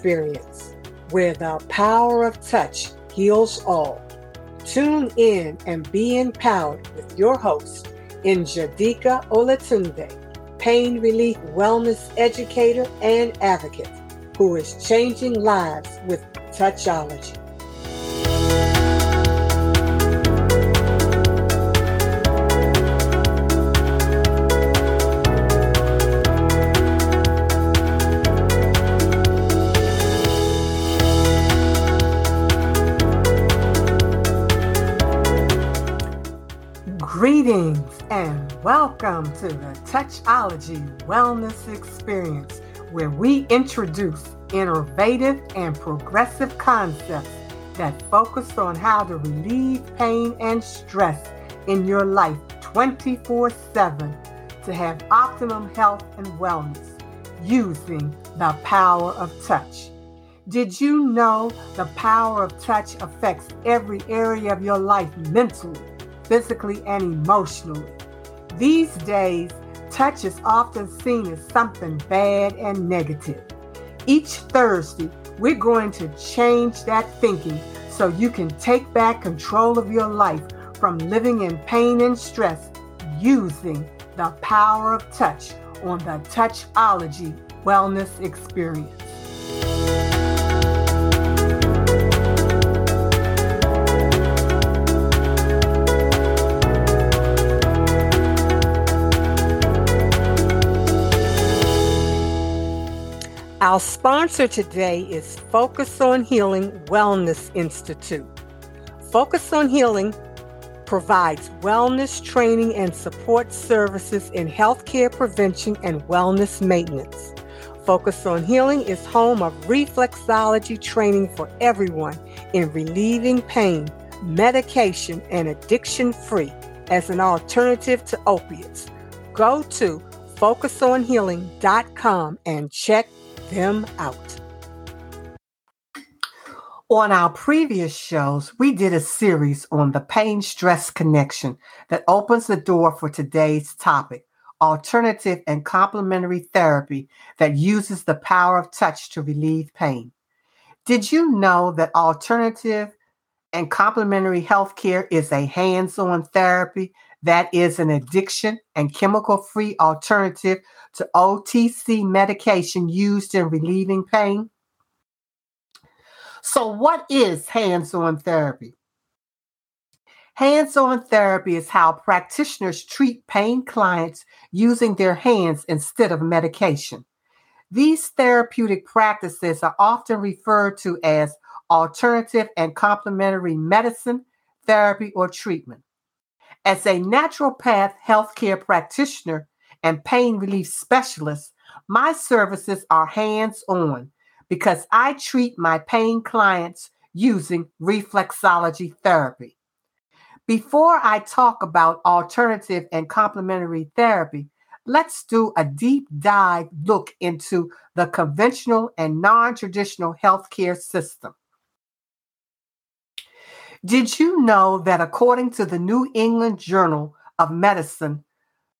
Experience, where the power of touch heals all. Tune in and be empowered with your host, Njadika Olatunde, pain relief wellness educator and advocate, who is changing lives with Touchology. Welcome to the Touchology Wellness Experience, where we introduce innovative and progressive concepts that focus on how to relieve pain and stress in your life 24 7 to have optimum health and wellness using the power of touch. Did you know the power of touch affects every area of your life mentally? physically and emotionally. These days, touch is often seen as something bad and negative. Each Thursday, we're going to change that thinking so you can take back control of your life from living in pain and stress using the power of touch on the Touchology Wellness Experience. Our sponsor today is Focus on Healing Wellness Institute. Focus on Healing provides wellness training and support services in healthcare prevention and wellness maintenance. Focus on Healing is home of reflexology training for everyone in relieving pain, medication, and addiction free as an alternative to opiates. Go to focusonhealing.com and check them out. On our previous shows, we did a series on the pain stress connection that opens the door for today's topic alternative and complementary therapy that uses the power of touch to relieve pain. Did you know that alternative and complementary healthcare is a hands on therapy that is an addiction and chemical free alternative to OTC medication used in relieving pain. So, what is hands on therapy? Hands on therapy is how practitioners treat pain clients using their hands instead of medication. These therapeutic practices are often referred to as alternative and complementary medicine, therapy, or treatment. As a naturopath healthcare practitioner and pain relief specialist, my services are hands on because I treat my pain clients using reflexology therapy. Before I talk about alternative and complementary therapy, let's do a deep dive look into the conventional and non traditional healthcare system. Did you know that according to the New England Journal of Medicine,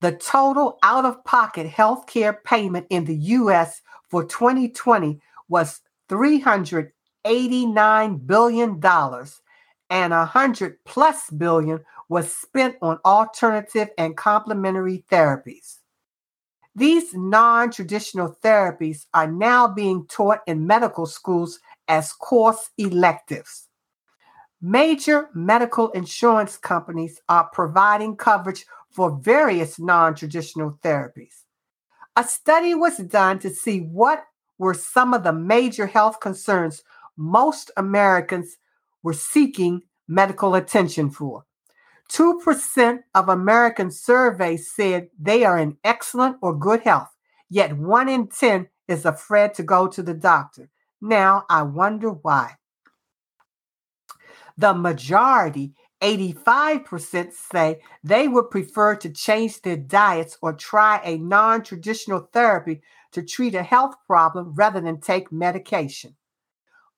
the total out of pocket healthcare payment in the US for 2020 was $389 billion and 100 plus billion was spent on alternative and complementary therapies. These non traditional therapies are now being taught in medical schools as course electives. Major medical insurance companies are providing coverage for various non traditional therapies. A study was done to see what were some of the major health concerns most Americans were seeking medical attention for. 2% of Americans surveyed said they are in excellent or good health, yet 1 in 10 is afraid to go to the doctor. Now, I wonder why. The majority, 85%, say they would prefer to change their diets or try a non traditional therapy to treat a health problem rather than take medication.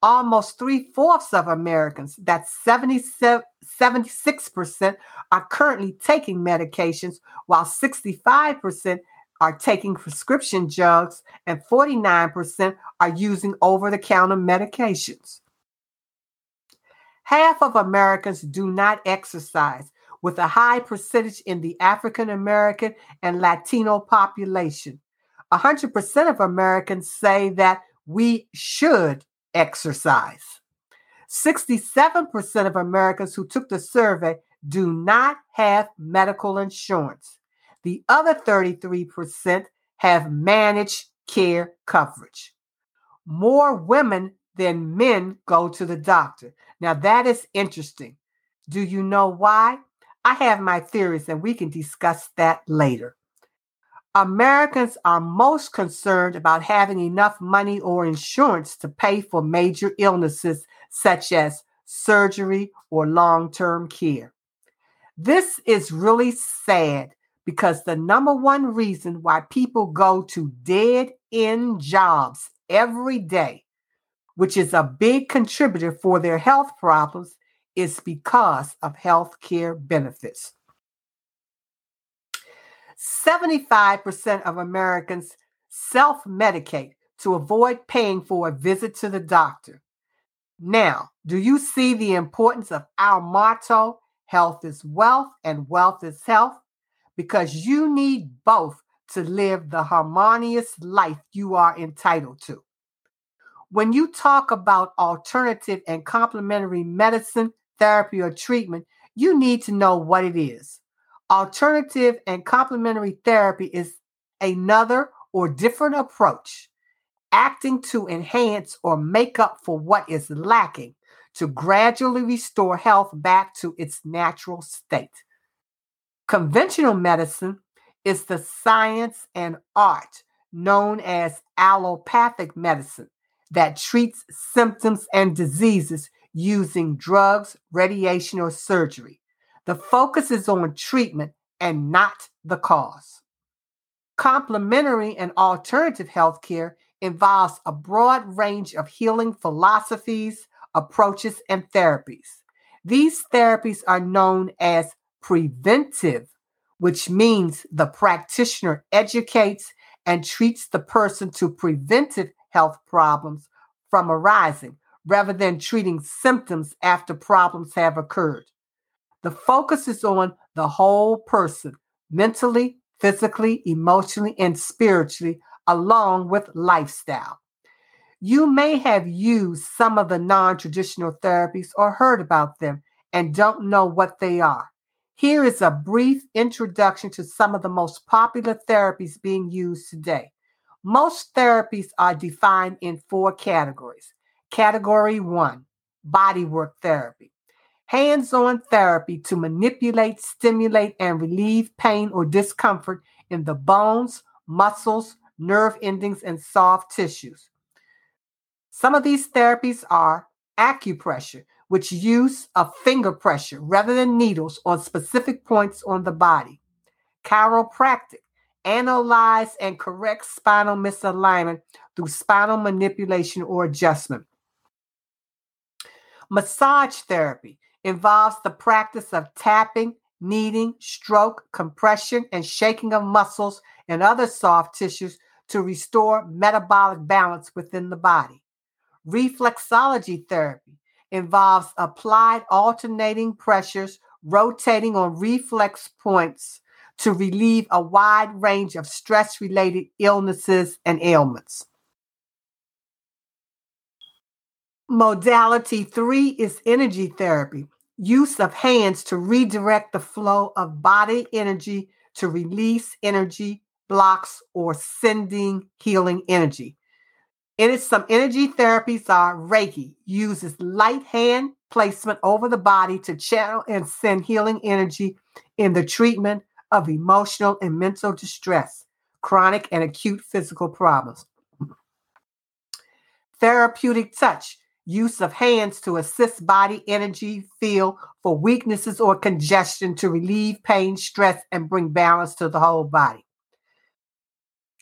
Almost three fourths of Americans, that's 76%, are currently taking medications, while 65% are taking prescription drugs, and 49% are using over the counter medications. Half of Americans do not exercise, with a high percentage in the African American and Latino population. 100% of Americans say that we should exercise. 67% of Americans who took the survey do not have medical insurance. The other 33% have managed care coverage. More women than men go to the doctor. Now, that is interesting. Do you know why? I have my theories, and we can discuss that later. Americans are most concerned about having enough money or insurance to pay for major illnesses such as surgery or long term care. This is really sad because the number one reason why people go to dead end jobs every day, which is a big contributor for their health problems, is because of health care benefits. 75% of Americans self medicate to avoid paying for a visit to the doctor. Now, do you see the importance of our motto, health is wealth and wealth is health? Because you need both to live the harmonious life you are entitled to. When you talk about alternative and complementary medicine, therapy, or treatment, you need to know what it is. Alternative and complementary therapy is another or different approach, acting to enhance or make up for what is lacking to gradually restore health back to its natural state. Conventional medicine is the science and art known as allopathic medicine that treats symptoms and diseases using drugs, radiation, or surgery. The focus is on treatment and not the cause. Complementary and alternative healthcare involves a broad range of healing philosophies, approaches, and therapies. These therapies are known as preventive, which means the practitioner educates and treats the person to preventive health problems from arising rather than treating symptoms after problems have occurred. The focus is on the whole person, mentally, physically, emotionally, and spiritually, along with lifestyle. You may have used some of the non traditional therapies or heard about them and don't know what they are. Here is a brief introduction to some of the most popular therapies being used today. Most therapies are defined in four categories. Category one bodywork therapy, hands on therapy to manipulate, stimulate, and relieve pain or discomfort in the bones, muscles, nerve endings, and soft tissues. Some of these therapies are acupressure, which use of finger pressure rather than needles on specific points on the body. Chiropractic, analyze and correct spinal misalignment through spinal manipulation or adjustment. Massage therapy involves the practice of tapping, kneading, stroke, compression, and shaking of muscles and other soft tissues to restore metabolic balance within the body. Reflexology therapy involves applied alternating pressures rotating on reflex points to relieve a wide range of stress related illnesses and ailments. Modality three is energy therapy, use of hands to redirect the flow of body energy to release energy blocks or sending healing energy. It is some energy therapies are Reiki, uses light hand placement over the body to channel and send healing energy in the treatment of emotional and mental distress, chronic and acute physical problems. Therapeutic touch, use of hands to assist body energy feel for weaknesses or congestion to relieve pain, stress, and bring balance to the whole body.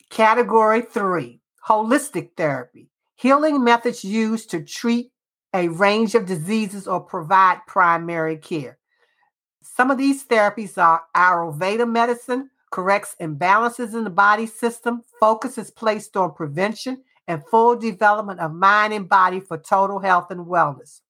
Category three holistic therapy, healing methods used to treat a range of diseases or provide primary care. Some of these therapies are Ayurveda medicine, corrects imbalances in the body system, focus is placed on prevention and full development of mind and body for total health and wellness.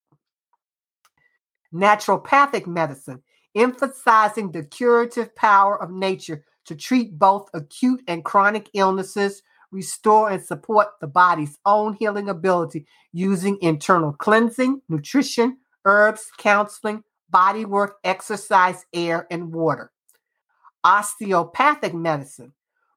Naturopathic medicine, emphasizing the curative power of nature to treat both acute and chronic illnesses, restore and support the body's own healing ability using internal cleansing, nutrition, herbs, counseling, body work, exercise, air, and water. Osteopathic medicine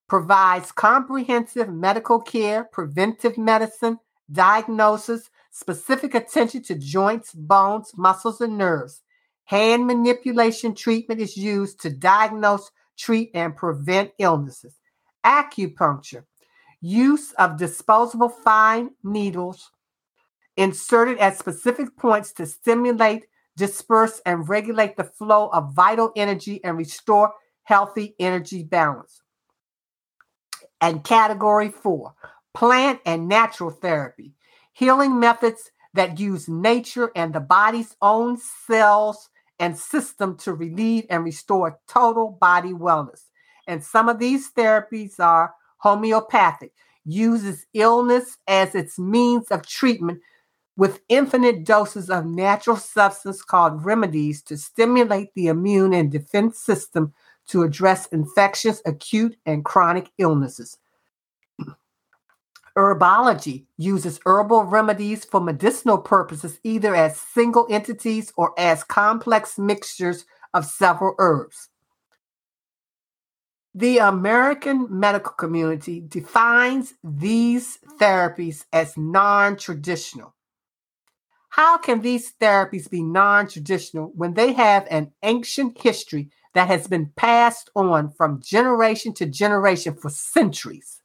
provides comprehensive medical care, preventive medicine, diagnosis, specific attention to joints, bones, muscles, and nerves. Hand manipulation treatment is used to diagnose, treat, and prevent illnesses. Acupuncture, use of disposable fine needles inserted at specific points to stimulate, disperse, and regulate the flow of vital energy and restore healthy energy balance. And category four, plant and natural therapy, healing methods that use nature and the body's own cells and system to relieve and restore total body wellness. And some of these therapies are homeopathic, uses illness as its means of treatment with infinite doses of natural substance called remedies to stimulate the immune and defense system to address infectious, acute, and chronic illnesses. Herbology uses herbal remedies for medicinal purposes, either as single entities or as complex mixtures of several herbs. The American medical community defines these therapies as non traditional. How can these therapies be non traditional when they have an ancient history that has been passed on from generation to generation for centuries.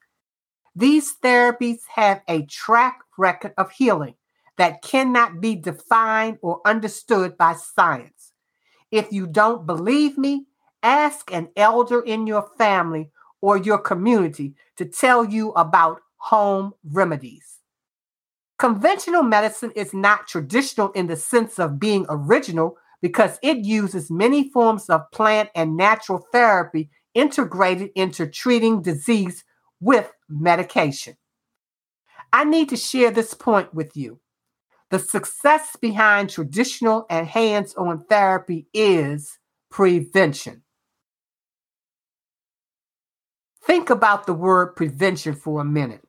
These therapies have a track record of healing that cannot be defined or understood by science. If you don't believe me, ask an elder in your family or your community to tell you about home remedies. Conventional medicine is not traditional in the sense of being original because it uses many forms of plant and natural therapy integrated into treating disease with medication. I need to share this point with you. The success behind traditional and hands on therapy is prevention. Think about the word prevention for a minute.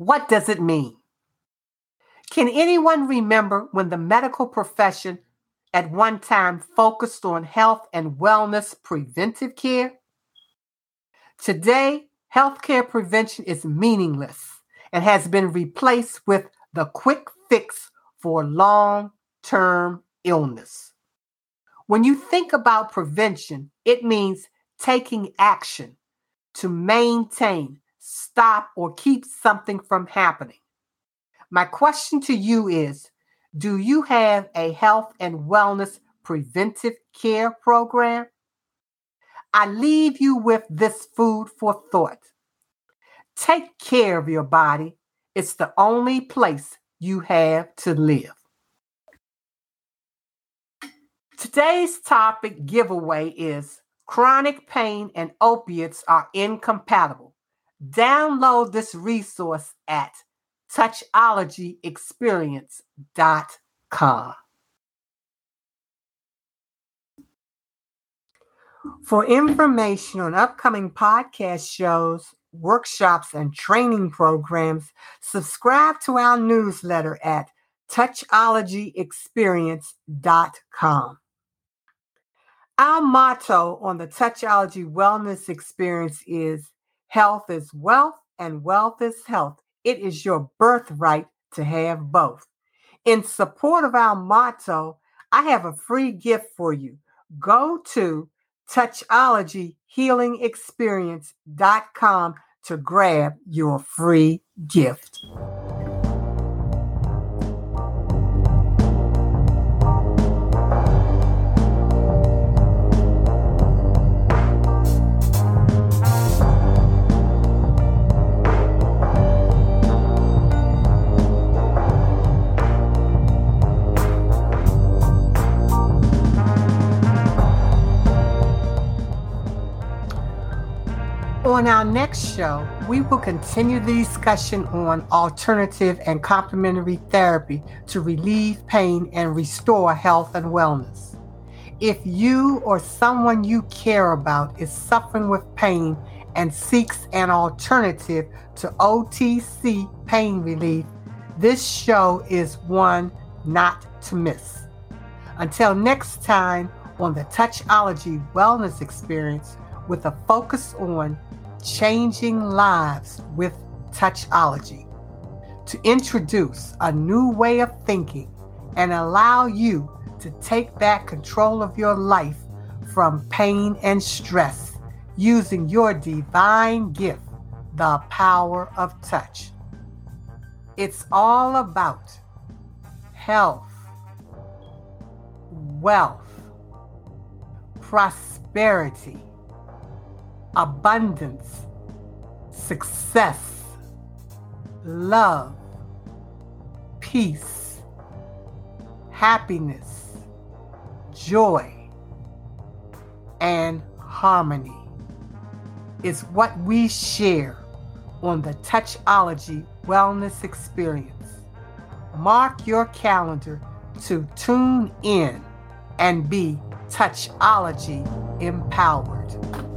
What does it mean? Can anyone remember when the medical profession at one time focused on health and wellness preventive care? Today, healthcare prevention is meaningless and has been replaced with the quick fix for long term illness. When you think about prevention, it means taking action to maintain, stop, or keep something from happening. My question to you is Do you have a health and wellness preventive care program? I leave you with this food for thought. Take care of your body, it's the only place you have to live. Today's topic giveaway is chronic pain and opiates are incompatible. Download this resource at touchologyexperience.com. For information on upcoming podcast shows, workshops, and training programs, subscribe to our newsletter at touchologyexperience.com. Our motto on the Touchology Wellness Experience is Health is wealth and wealth is health. It is your birthright to have both. In support of our motto, I have a free gift for you. Go to touchologyhealingexperience.com to grab your free gift. On our next show, we will continue the discussion on alternative and complementary therapy to relieve pain and restore health and wellness. If you or someone you care about is suffering with pain and seeks an alternative to OTC pain relief, this show is one not to miss. Until next time on the Touchology Wellness Experience with a focus on changing lives with Touchology. To introduce a new way of thinking and allow you to take back control of your life from pain and stress using your divine gift, the power of touch. It's all about health, wealth, prosperity, abundance, success, love, peace, happiness, joy, and harmony is what we share on the Touchology Wellness Experience. Mark your calendar to tune in and be Touchology empowered.